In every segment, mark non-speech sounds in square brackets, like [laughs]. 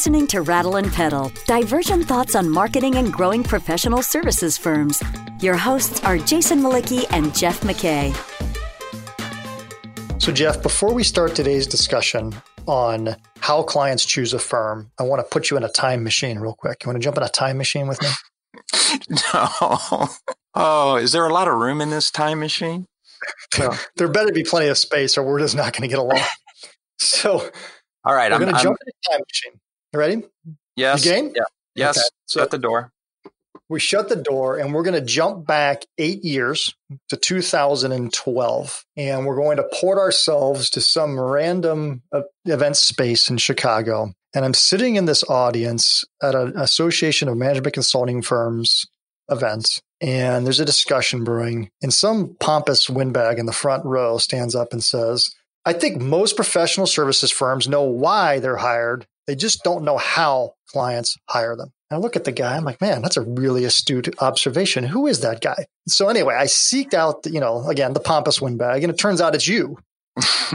listening to Rattle and Pedal, divergent thoughts on marketing and growing professional services firms. Your hosts are Jason Mlicki and Jeff McKay. So, Jeff, before we start today's discussion on how clients choose a firm, I want to put you in a time machine real quick. You want to jump in a time machine with me? [laughs] No. Oh, is there a lot of room in this time machine? No. there better be plenty of space or we're just not going to get along. [laughs] So, all right, we're going to jump in a time machine. You ready? Yes. You game? Yeah. Yes. Okay. So Shut the door. We shut the door and we're going to jump back eight years to 2012. And we're going to port ourselves to some random uh, event space in Chicago. And I'm sitting in this audience at an Association of Management Consulting Firms event. And there's a discussion brewing. And some pompous windbag in the front row stands up and says, I think most professional services firms know why they're hired. They just don't know how clients hire them. And I look at the guy, I'm like, man, that's a really astute observation. Who is that guy? So anyway, I seeked out, you know, again, the pompous windbag, and it turns out it's you.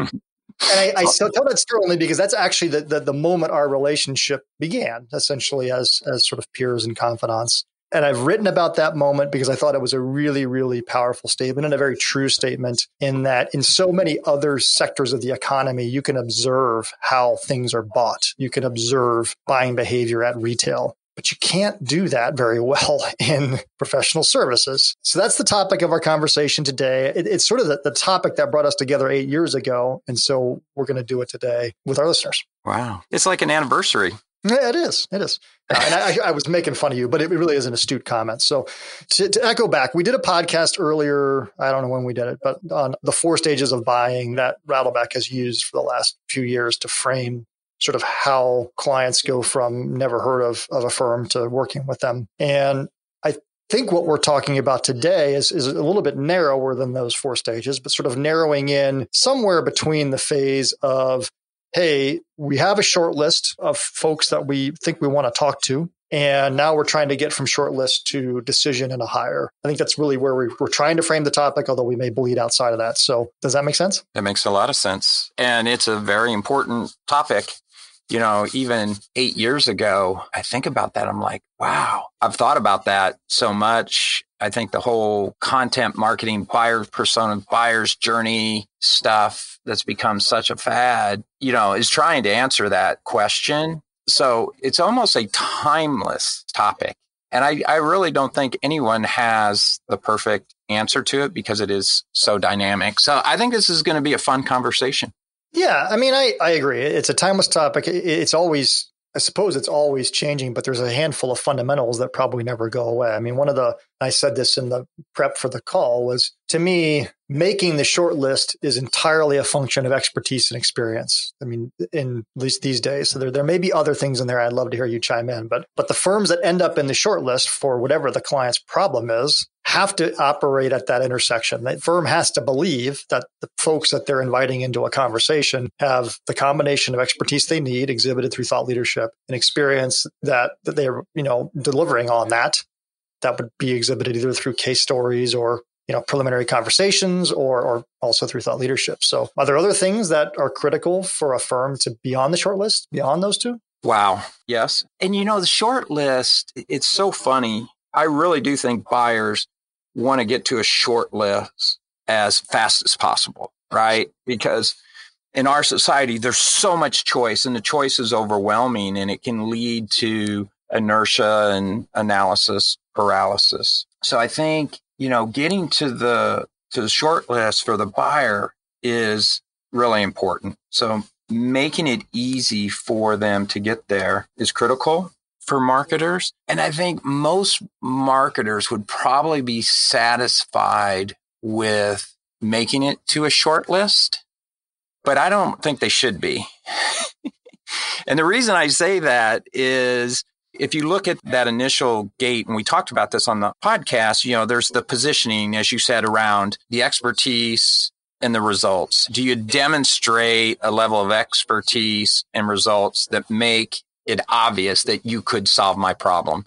and I, I tell that story only because that's actually the, the, the moment our relationship began, essentially as as sort of peers and confidants. And I've written about that moment because I thought it was a really, really powerful statement and a very true statement in that in so many other sectors of the economy, you can observe how things are bought. You can observe buying behavior at retail. But you can't do that very well [laughs] in professional services. So that's the topic of our conversation today. It, it's sort of the, the topic that brought us together eight years ago. And so we're going to do it today with our listeners. Wow. It's like an anniversary. Yeah, it is. It is. Uh, and I, I, was making fun of you, but it really is an astute comment. So to, to, echo back, we did a podcast earlier. I don't know when we did it, but on the four stages of buying that Rattleback has used for the last few years to frame sort of how clients go from never heard of, of a firm to working with them. And I think what we're talking about today is, is a little bit narrower than those four stages, but sort of narrowing in somewhere between the phase of hey, we have a short list of folks that we think we want to talk to. And now we're trying to get from short list to decision and a hire. I think that's really where we, are trying to frame the topic, although we may bleed outside of that. So, does that make sense? That makes a lot of sense. And it's a very important topic you know, even eight years ago, I think about that. I'm like, wow, I've thought about that so much. I think the whole content marketing, buyers persona, buyer's journey stuff that's become such a fad, you know, is trying to answer that question. So it's almost a timeless topic. And I, I really don't think anyone has the perfect answer to it because it is so dynamic. So I think this is going to be a fun conversation. Yeah, I mean, I, I agree. It's a timeless topic. It's always, I suppose it's always changing, but there's a handful of fundamentals that probably never go away. I mean, one of the, I said this in the prep for the call, was to me, making the short list is entirely a function of expertise and experience. I mean, in at least these days. So there, there may be other things in there. I'd love to hear you chime in, but, but the firms that end up in the short list for whatever the client's problem is have to operate at that intersection. The firm has to believe that the folks that they're inviting into a conversation have the combination of expertise they need exhibited through thought leadership and experience that, that they're, you know, delivering on that that would be exhibited either through case stories or you know preliminary conversations or or also through thought leadership. So are there other things that are critical for a firm to be on the short list beyond those two? Wow. Yes. And you know the short list it's so funny. I really do think buyers want to get to a short list as fast as possible right? Because in our society there's so much choice and the choice is overwhelming and it can lead to inertia and analysis paralysis. So I think, you know, getting to the to the short list for the buyer is really important. So making it easy for them to get there is critical for marketers. And I think most marketers would probably be satisfied with making it to a short list, but I don't think they should be. [laughs] and the reason I say that is if you look at that initial gate, and we talked about this on the podcast, you know, there's the positioning, as you said, around the expertise and the results. Do you demonstrate a level of expertise and results that make it obvious that you could solve my problem?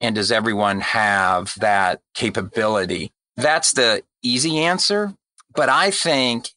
And does everyone have that capability? That's the easy answer. But I think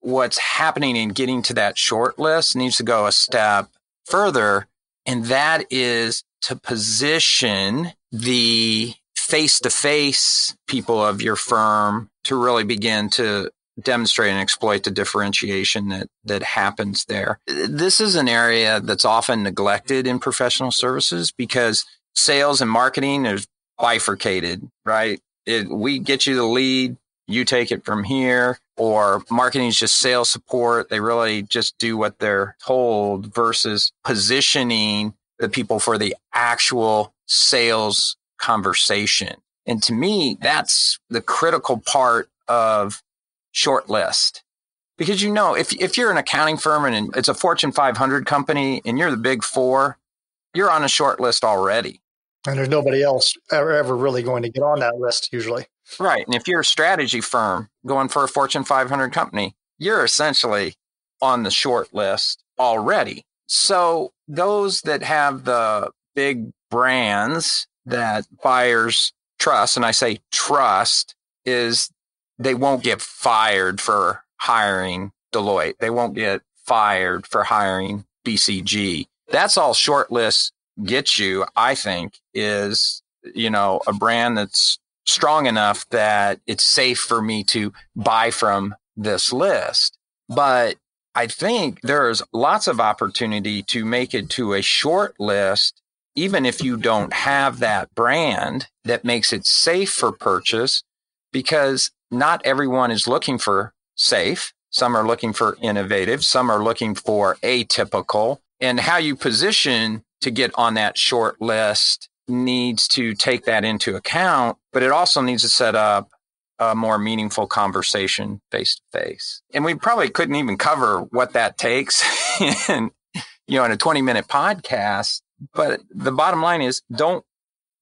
what's happening in getting to that short list needs to go a step further And that is to position the face to face people of your firm to really begin to demonstrate and exploit the differentiation that that happens there. This is an area that's often neglected in professional services because sales and marketing is bifurcated, right? It, we get you the lead, you take it from here, or marketing is just sales support. They really just do what they're told versus positioning the people for the actual sales conversation. And to me, that's the critical part of short list. Because you know, if, if you're an accounting firm and it's a Fortune 500 company and you're the big four, you're on a short list already. And there's nobody else ever, ever really going to get on that list usually. Right. And if you're a strategy firm going for a Fortune 500 company, you're essentially on the short list already. So those that have the big brands that buyers trust, and I say trust, is they won't get fired for hiring Deloitte. They won't get fired for hiring BCG. That's all short lists get you, I think, is, you know, a brand that's strong enough that it's safe for me to buy from this list. But I think there's lots of opportunity to make it to a short list, even if you don't have that brand that makes it safe for purchase, because not everyone is looking for safe. Some are looking for innovative. Some are looking for atypical. And how you position to get on that short list needs to take that into account, but it also needs to set up a more meaningful conversation face to face. And we probably couldn't even cover what that takes [laughs] in, you know, in a 20 minute podcast. But the bottom line is don't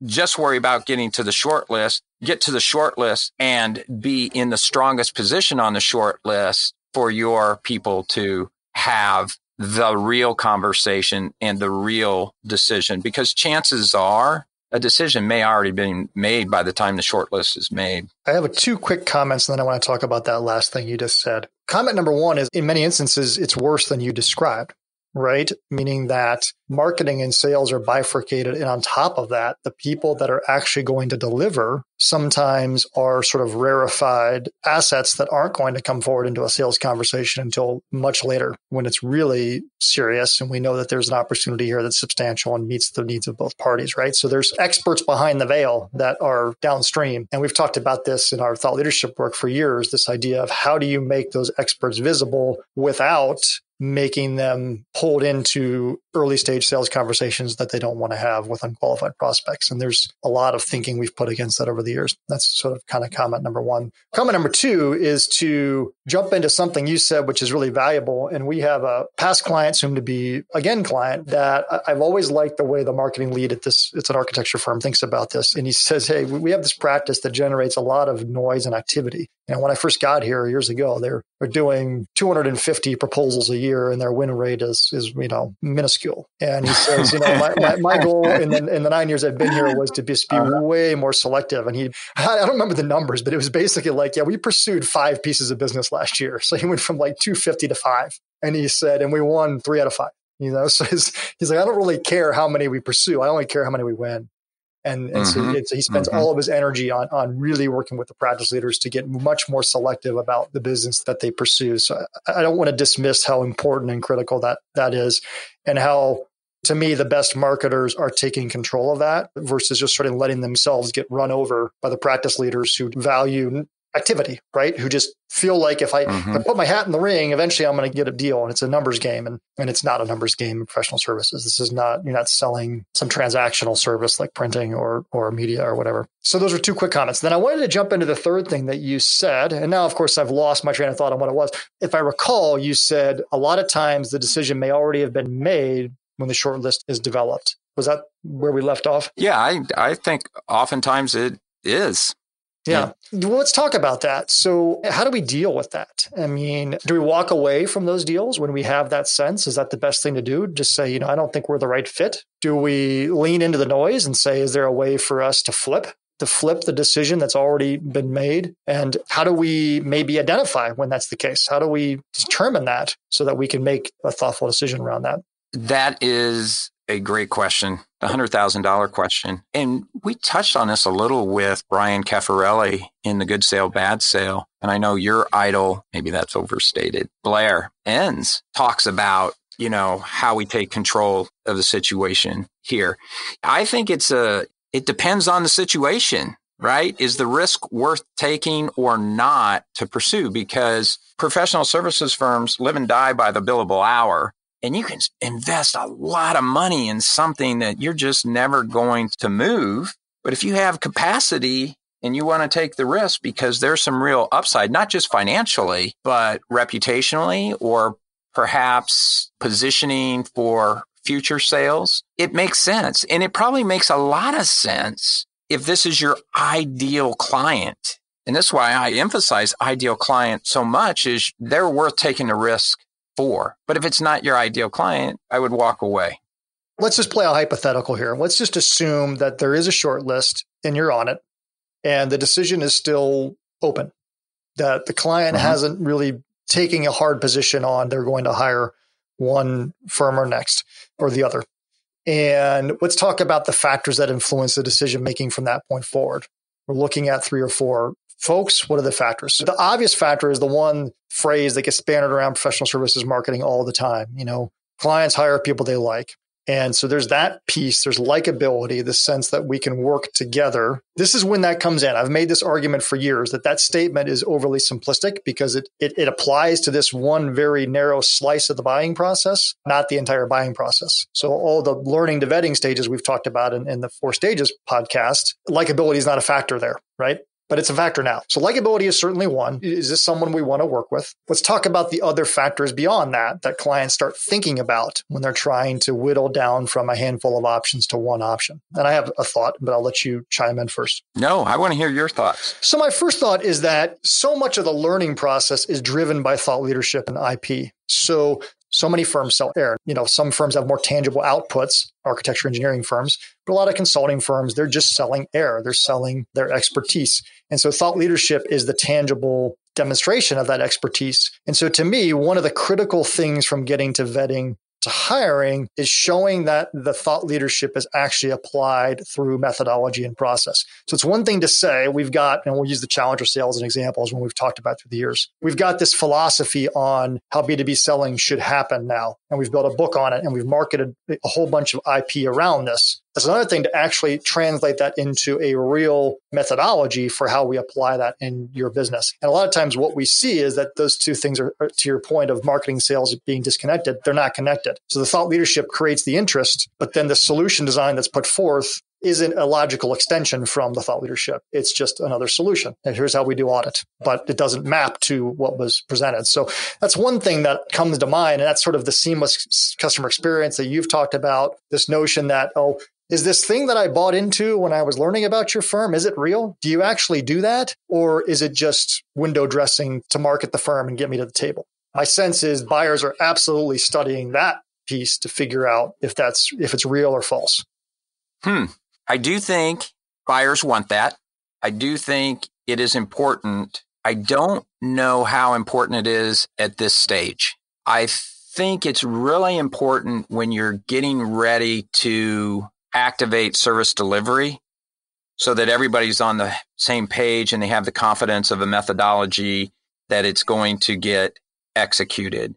just worry about getting to the short list, get to the short list and be in the strongest position on the short list for your people to have the real conversation and the real decision because chances are a decision may already been made by the time the short list is made. I have two quick comments and then I want to talk about that last thing you just said. Comment number one is in many instances, it's worse than you described right? Meaning that marketing and sales are bifurcated. And on top of that, the people that are actually going to deliver sometimes are sort of rarefied assets that aren't going to come forward into a sales conversation until much later when it's really serious. And we know that there's an opportunity here that's substantial and meets the needs of both parties, right? So there's experts behind the veil that are downstream. And we've talked about this in our thought leadership work for years this idea of how do you make those experts visible without making them pulled into early stage sales conversations that they don't want to have with unqualified prospects. And there's a lot of thinking we've put against that over the years. That's sort of kind of comment number one. Comment number two is to jump into something you said, which is really valuable. And we have a past client, soon to be again client, that I've always liked the way the marketing lead at this, it's an architecture firm, thinks about this. And he says, Hey, we have this practice that generates a lot of noise and activity. And when I first got here years ago, they're, they're doing 250 proposals a year and their win rate is, is, you know, minuscule. And he says, you know, my, my, my [laughs] goal in the, in the nine years I've been here was to just be uh-huh. way more selective. And he, I don't remember the numbers, but it was basically like, yeah, we pursued five pieces of business last year. So he went from like 250 to five. And he said, and we won three out of five. You know, [laughs] so he's, he's like, I don't really care how many we pursue. I only care how many we win. And, and mm-hmm. so he spends mm-hmm. all of his energy on, on really working with the practice leaders to get much more selective about the business that they pursue. So I, I don't want to dismiss how important and critical that that is and how to me, the best marketers are taking control of that versus just sort of letting themselves get run over by the practice leaders who value activity, right? Who just feel like if I, mm-hmm. if I put my hat in the ring, eventually I'm going to get a deal. And it's a numbers game. And, and it's not a numbers game in professional services. This is not, you're not selling some transactional service like printing or, or media or whatever. So those are two quick comments. Then I wanted to jump into the third thing that you said. And now, of course, I've lost my train of thought on what it was. If I recall, you said a lot of times the decision may already have been made when the short list is developed. Was that where we left off? Yeah, I, I think oftentimes it is. Yeah. yeah. Well, let's talk about that. So, how do we deal with that? I mean, do we walk away from those deals when we have that sense? Is that the best thing to do? Just say, you know, I don't think we're the right fit. Do we lean into the noise and say, is there a way for us to flip? To flip the decision that's already been made? And how do we maybe identify when that's the case? How do we determine that so that we can make a thoughtful decision around that? That is a great question, the $100,000 question. And we touched on this a little with Brian Caffarelli in the Good Sale, Bad Sale. And I know your idol, maybe that's overstated, Blair Enns talks about, you know, how we take control of the situation here. I think it's a, it depends on the situation right? Is the risk worth taking or not to pursue? Because professional services firms live and die by the billable hour and you can invest a lot of money in something that you're just never going to move. But if you have capacity and you want to take the risk because there's some real upside, not just financially, but reputationally or perhaps positioning for future sales, it makes sense. And it probably makes a lot of sense if this is your ideal client. And that's why I emphasize ideal client so much is they're worth taking the risk for. But if it's not your ideal client, I would walk away. Let's just play a hypothetical here. Let's just assume that there is a short list and you're on it and the decision is still open, that the client mm-hmm. hasn't really taken a hard position on they're going to hire one firm or next or the other. And let's talk about the factors that influence the decision making from that point forward. We're looking at three or four folks, what are the factors? The obvious factor is the one phrase that gets bannered around professional services marketing all the time. You know, clients hire people they like. And so there's that piece, there's likability, the sense that we can work together. This is when that comes in. I've made this argument for years that that statement is overly simplistic because it, it, it, applies to this one very narrow slice of the buying process, not the entire buying process. So all the learning to vetting stages we've talked about in, in the four stages podcast, likability is not a factor there, right? But it's a factor now. So likability is certainly one. Is this someone we want to work with? Let's talk about the other factors beyond that that clients start thinking about when they're trying to whittle down from a handful of options to one option. And I have a thought, but I'll let you chime in first. No, I want to hear your thoughts. So my first thought is that so much of the learning process is driven by thought leadership and IP. So so many firms sell air. You know, some firms have more tangible outputs, architecture engineering firms, but a lot of consulting firms, they're just selling air. They're selling their expertise. And so thought leadership is the tangible demonstration of that expertise. And so to me, one of the critical things from getting to vetting to hiring is showing that the thought leadership is actually applied through methodology and process. So it's one thing to say we've got, and we'll use the challenger sale as an example, as when we've talked about through the years. We've got this philosophy on how B2B selling should happen now. And we've built a book on it and we've marketed a whole bunch of IP around this. It's another thing to actually translate that into a real methodology for how we apply that in your business. And a lot of times what we see is that those two things are, to your point of marketing sales being disconnected, they're not connected. So the thought leadership creates the interest, but then the solution design that's put forth isn't a logical extension from the thought leadership. It's just another solution. And here's how we do audit, but it doesn't map to what was presented. So that's one thing that comes to mind. And that's sort of the seamless customer experience that you've talked about. This notion that, oh, is this thing that I bought into when I was learning about your firm, is it real? Do you actually do that? Or is it just window dressing to market the firm and get me to the table? My sense is buyers are absolutely studying that piece to figure out if that's if it's real or false. Hmm. I do think buyers want that. I do think it is important. I don't know how important it is at this stage. I think it's really important when you're getting ready to activate service delivery so that everybody's on the same page and they have the confidence of a methodology that it's going to get executed.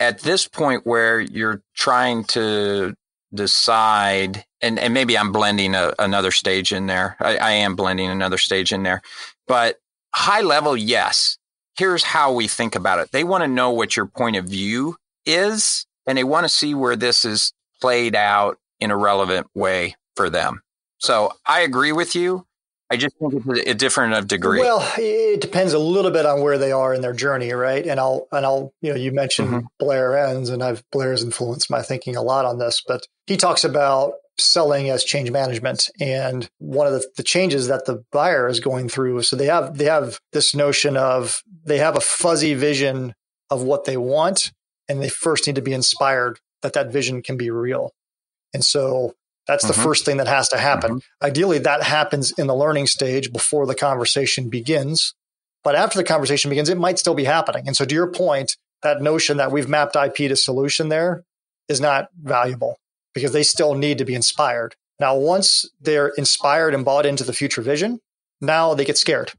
At this point where you're trying to decide, and, and maybe I'm blending a, another stage in there. I, I am blending another stage in there, but high level, yes. Here's how we think about it. They want to know what your point of view is, and they want to see where this is played out in a relevant way for them. So I agree with you. I just think it's a different of degree. Well, it depends a little bit on where they are in their journey, right? And I'll and I'll you know you mentioned mm-hmm. Blair Enns, and I've Blair's influenced my thinking a lot on this, but he talks about selling as change management and one of the, the changes that the buyer is going through so they have they have this notion of they have a fuzzy vision of what they want and they first need to be inspired that that vision can be real and so that's mm-hmm. the first thing that has to happen. Mm-hmm. Ideally, that happens in the learning stage before the conversation begins. But after the conversation begins, it might still be happening. And so, to your point, that notion that we've mapped IP to solution there is not valuable because they still need to be inspired. Now, once they're inspired and bought into the future vision, now they get scared.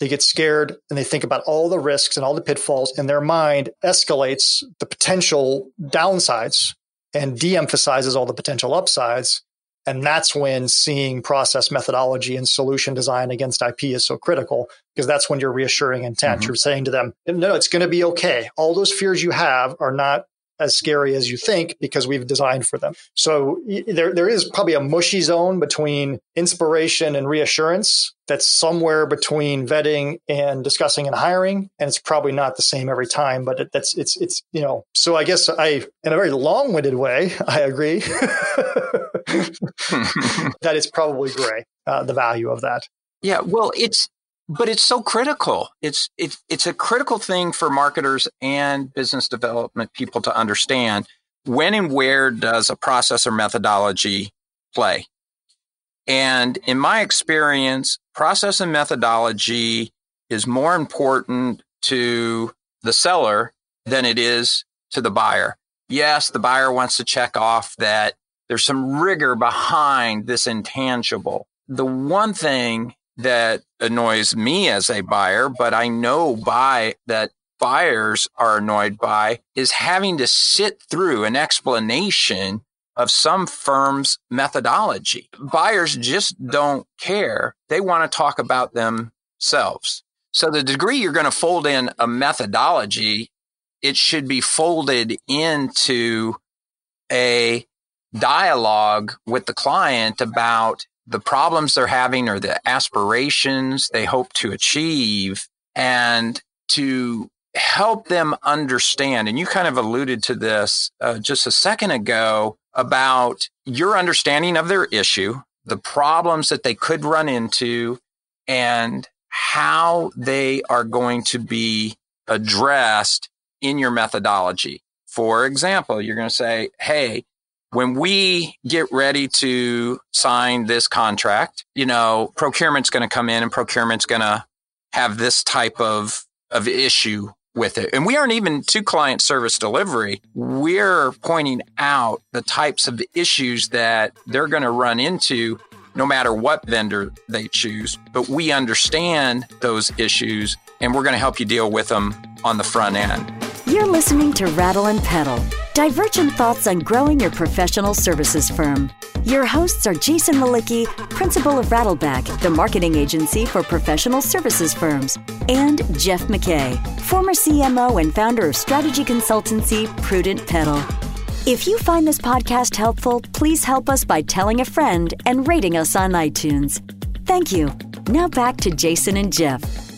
They get scared and they think about all the risks and all the pitfalls, and their mind escalates the potential downsides and de emphasizes all the potential upsides. And that's when seeing process methodology and solution design against IP is so critical because that's when you're reassuring intent. Mm-hmm. You're saying to them, no, it's going to be okay. All those fears you have are not as scary as you think because we've designed for them. So there, there is probably a mushy zone between inspiration and reassurance that's somewhere between vetting and discussing and hiring. And it's probably not the same every time, but it, that's, it's, it's, you know, so I guess I, in a very long winded way, [laughs] I agree [laughs] [laughs] that it's probably gray, uh, the value of that. Yeah. Well, it's, but it's so critical. It's it's it's a critical thing for marketers and business development people to understand when and where does a process or methodology play. And in my experience, process and methodology is more important to the seller than it is to the buyer. Yes, the buyer wants to check off that there's some rigor behind this intangible. The one thing that annoys me as a buyer, but I know by that buyers are annoyed by is having to sit through an explanation of some firm's methodology. Buyers just don't care. They want to talk about themselves. So the degree you're going to fold in a methodology, it should be folded into a dialogue with the client about the problems they're having or the aspirations they hope to achieve and to help them understand. And you kind of alluded to this uh, just a second ago about your understanding of their issue, the problems that they could run into, and how they are going to be addressed in your methodology. For example, you're going to say, Hey, when we get ready to sign this contract, you know, procurement's going to come in and procurement's going to have this type of, of issue with it. And we aren't even to client service delivery. We're pointing out the types of issues that they're going to run into no matter what vendor they choose. But we understand those issues and we're going to help you deal with them on the front end. You're listening to Rattle and Pedal, divergent thoughts on growing your professional services firm. Your hosts are Jason Mlicki, principal of Rattleback, the marketing agency for professional services firms, and Jeff McKay, former CMO and founder of strategy consultancy Prudent Pedal. If you find this podcast helpful, please help us by telling a friend and rating us on iTunes. Thank you. Now back to Jason and Jeff.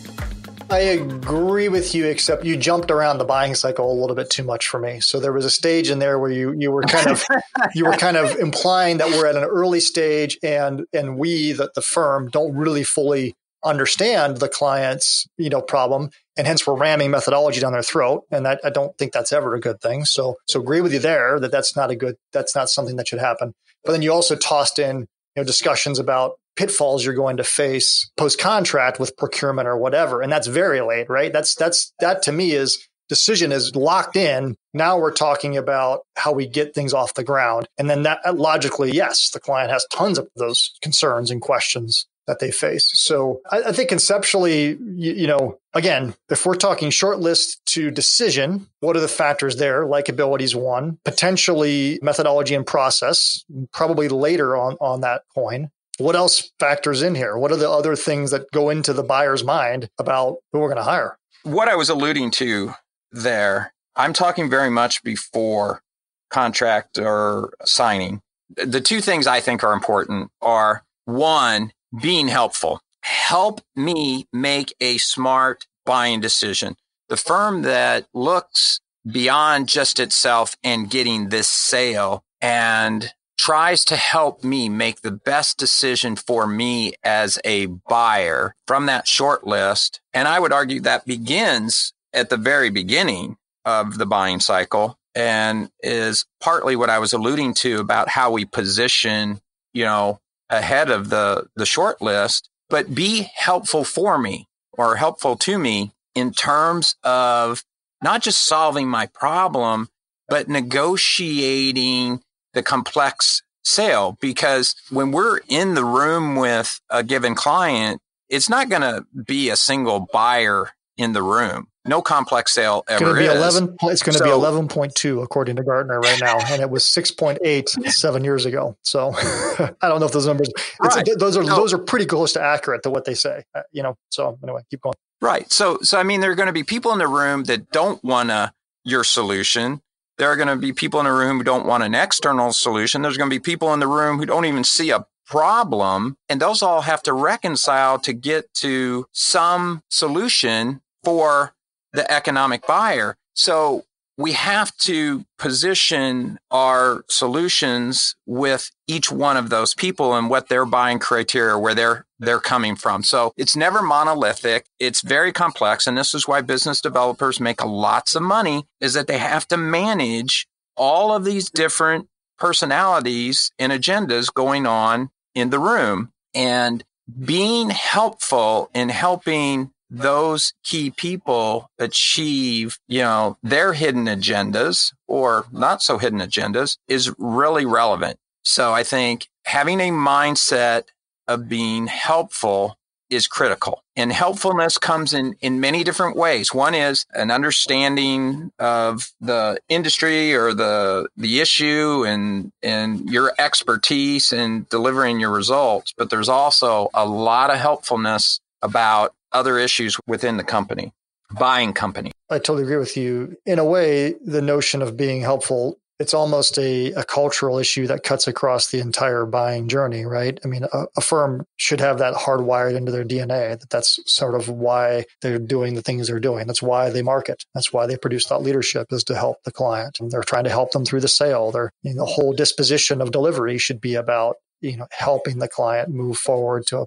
I agree with you, except you jumped around the buying cycle a little bit too much for me. So there was a stage in there where you you were kind of [laughs] you were kind of implying that we're at an early stage and and we that the firm don't really fully understand the client's you know problem and hence we're ramming methodology down their throat. And that, i don't think that's ever a good thing. So so agree with you there that that's not a good that's not something that should happen. But then you also tossed in you know discussions about pitfalls you're going to face post contract with procurement or whatever. And that's very late, right? That's, that's, that to me is decision is locked in. Now we're talking about how we get things off the ground. And then that logically, yes, the client has tons of those concerns and questions that they face. So I, I think conceptually, you, you, know, again, if we're talking short list to decision, what are the factors there? Likability is one, potentially methodology and process, probably later on, on that coin what else factors in here? What are the other things that go into the buyer's mind about who we're going to hire? What I was alluding to there, I'm talking very much before contract or signing. The two things I think are important are one, being helpful. Help me make a smart buying decision. The firm that looks beyond just itself and getting this sale and tries to help me make the best decision for me as a buyer from that short list. And I would argue that begins at the very beginning of the buying cycle and is partly what I was alluding to about how we position, you know, ahead of the, the short list, but be helpful for me or helpful to me in terms of not just solving my problem, but negotiating the complex sale because when we're in the room with a given client, it's not going to be a single buyer in the room. No complex sale ever it's is. 11, it's going to so, be 11.2 according to Gartner right now, and it was 6.8 [laughs] seven years ago. So [laughs] I don't know if those numbers, right. those are no. those are pretty close to accurate to what they say. Uh, you know. So anyway, keep going. Right. So so I mean, there are going to be people in the room that don't want to your solution. There are going to be people in the room who don't want an external solution. There's going to be people in the room who don't even see a problem. And those all have to reconcile to get to some solution for the economic buyer. So we have to position our solutions with each one of those people and what their buying criteria, where they're they're coming from. So it's never monolithic. It's very complex. And this is why business developers make lots of money is that they have to manage all of these different personalities and agendas going on in the room and being helpful in helping those key people achieve, you know, their hidden agendas or not so hidden agendas is really relevant. So I think having a mindset of being helpful is critical. And helpfulness comes in, in many different ways. One is an understanding of the industry or the, the issue and, and your expertise in delivering your results. But there's also a lot of helpfulness about other issues within the company, buying company. I totally agree with you. In a way, the notion of being helpful, it's almost a, a cultural issue that cuts across the entire buying journey, right? I mean, a, a firm should have that hardwired into their DNA that that's sort of why they're doing the things they're doing. That's why they market. That's why they produce thought leadership is to help the client. And they're trying to help them through the sale. Their you know, the whole disposition of delivery should be about you know helping the client move forward to a,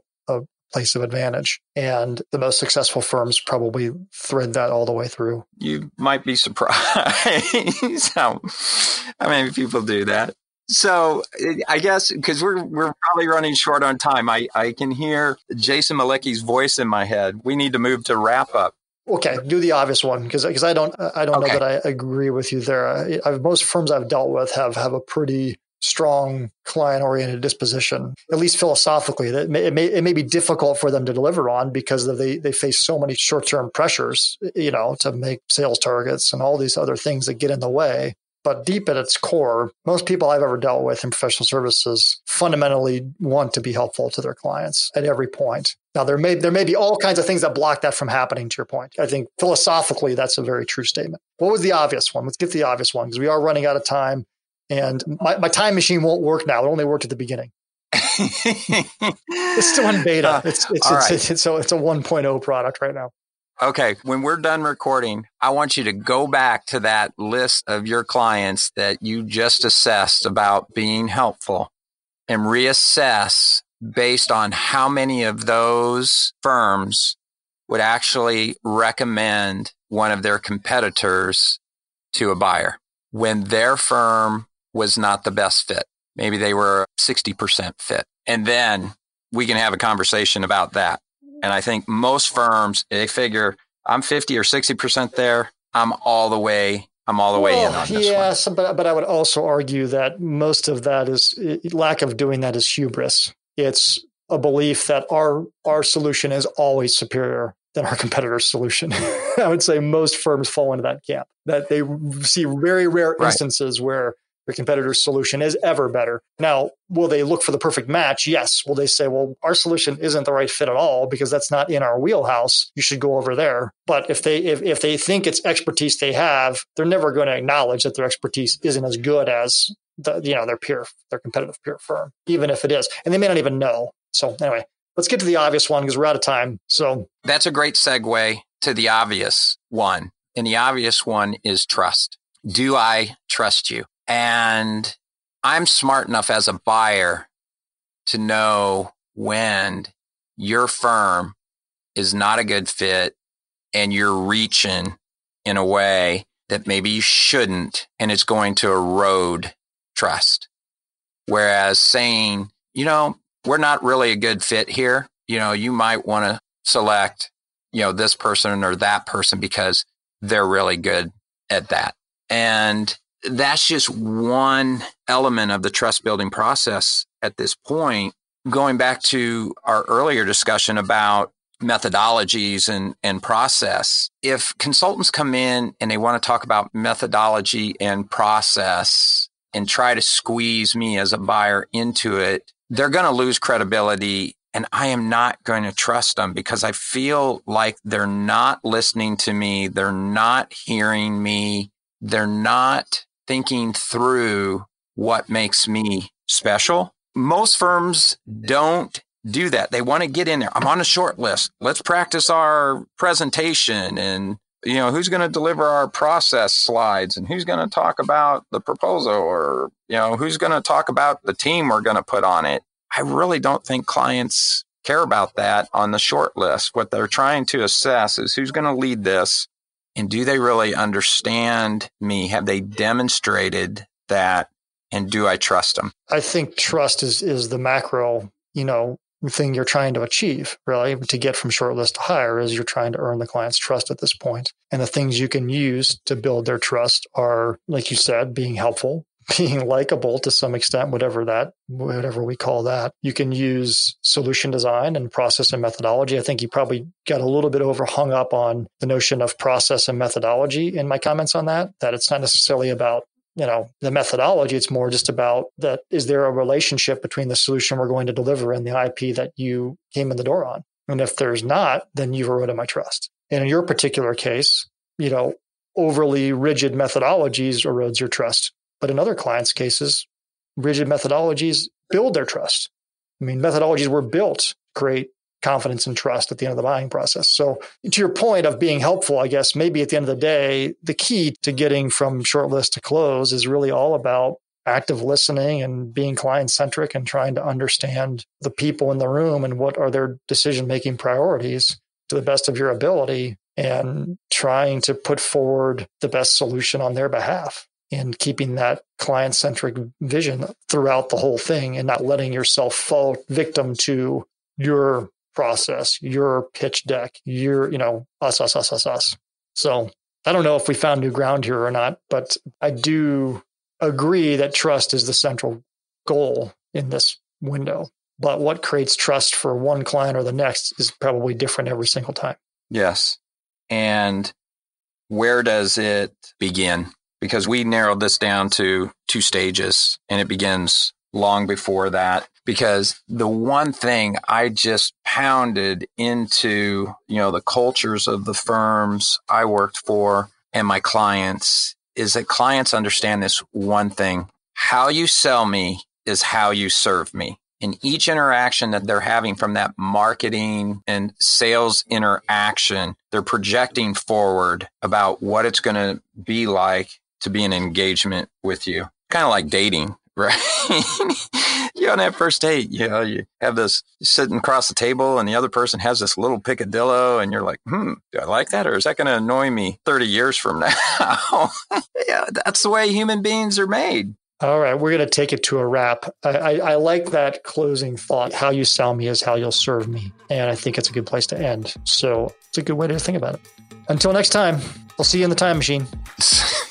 place of advantage. And the most successful firms probably thread that all the way through. You might be surprised [laughs] how, how many people do that. So I guess because we're we're probably running short on time, I, I can hear Jason Mlicki's voice in my head. We need to move to wrap up. Okay, do the obvious one because because I don't I don't okay. know that I agree with you there. I, I, most firms I've dealt with have have a pretty strong client oriented disposition, at least philosophically. That it may, it may be difficult for them to deliver on because they, they face so many short term pressures, you know, to make sales targets and all these other things that get in the way. But deep at its core, most people I've ever dealt with in professional services fundamentally want to be helpful to their clients at every point. Now there may there may be all kinds of things that block that from happening to your point. I think philosophically that's a very true statement. What was the obvious one? Let's get the obvious one because we are running out of time. And my, my time machine won't work now. It only worked at the beginning. it's still in [laughs] beta. Uh, it's it's, it's, right. it's, it's, so it's a 1.0 product right now. Okay. When we're done recording, I want you to go back to that list of your clients that you just assessed about being helpful and reassess based on how many of those firms would actually recommend one of their competitors to a buyer when their firm was not the best fit. Maybe they were 60% fit. And then we can have a conversation about that. And I think most firms, they figure I'm 50 or 60% there. I'm all the way I'm all the way well, in on this yes, one. but but I would also argue that most of that is lack of doing that is hubris. It's a belief that our our solution is always superior than our [laughs] competitor's solution. [laughs] I would say most firms fall into that camp. That they see very rare right. instances where the competitor's solution is ever better. Now, will they look for the perfect match? Yes. Will they say, well, our solution isn't the right fit at all because that's not in our wheelhouse. You should go over there. But if they if, if they think it's expertise they have, they're never going to acknowledge that their expertise isn't as good as the you know their peer their competitive peer firm, even if it is. And they may not even know. So anyway, let's get to the obvious one because we're out of time. So that's a great segue to the obvious one. And the obvious one is trust. Do I trust you? And I'm smart enough as a buyer to know when your firm is not a good fit and you're reaching in a way that maybe you shouldn't and it's going to erode trust. Whereas saying, you know, we're not really a good fit here, you know, you might want to select, you know, this person or that person because they're really good at that. And that's just one element of the trust building process at this point. Going back to our earlier discussion about methodologies and, and process. If consultants come in and they want to talk about methodology and process and try to squeeze me as a buyer into it, they're going to lose credibility and I am not going to trust them because I feel like they're not listening to me. They're not hearing me. They're not thinking through what makes me special. Most firms don't do that. They want to get in there. I'm on a short list. Let's practice our presentation and you know who's going to deliver our process slides and who's going to talk about the proposal or you know who's going to talk about the team we're going to put on it. I really don't think clients care about that on the short list. What they're trying to assess is who's going to lead this and do they really understand me? Have they demonstrated that and do I trust them? I think trust is is the macro, you know, thing you're trying to achieve, really, to get from shortlist to hire is you're trying to earn the client's trust at this point. And the things you can use to build their trust are, like you said, being helpful, [laughs] being likable to some extent, whatever that, whatever we call that. You can use solution design and process and methodology. I think you probably got a little bit over hung up on the notion of process and methodology in my comments on that, that it's not necessarily about you know the methodology it's more just about that is there a relationship between the solution we're going to deliver and the ip that you came in the door on and if there's not then you've eroded my trust and in your particular case you know overly rigid methodologies erodes your trust but in other clients cases rigid methodologies build their trust i mean methodologies were built to create confidence and trust at the end of the buying process. So, to your point of being helpful, I guess maybe at the end of the day, the key to getting from shortlist to close is really all about active listening and being client centric and trying to understand the people in the room and what are their decision making priorities to the best of your ability and trying to put forward the best solution on their behalf and keeping that client centric vision throughout the whole thing and not letting yourself fall victim to your process, your pitch deck, your, you know, us, us, us, us, us. So I don't know if we found new ground here or not, but I do agree that trust is the central goal in this window. But what creates trust for one client or the next is probably different every single time. Yes. And where does it begin? Because we narrowed this down to two stages and it begins long before that because the one thing I just pounded into, you know, the cultures of the firms I worked for and my clients is that clients understand this one thing. How you sell me is how you serve me. In each interaction that they're having from that marketing and sales interaction, they're projecting forward about what it's going to be like to be an engagement with you. Kind of like dating, [laughs] right? you on that first date, you know, you have this sitting across the table and the other person has this little picadillo and you're like, hmm, do I like that? Or is that going to annoy me 30 years from now? [laughs] yeah, that's the way human beings are made. All right, we're going to take it to a wrap. I, I, I, like that closing thought. How you sell me is how you'll serve me. And I think it's a good place to end. So it's a good way to think about it. Until next time, I'll see you in the time machine. [laughs]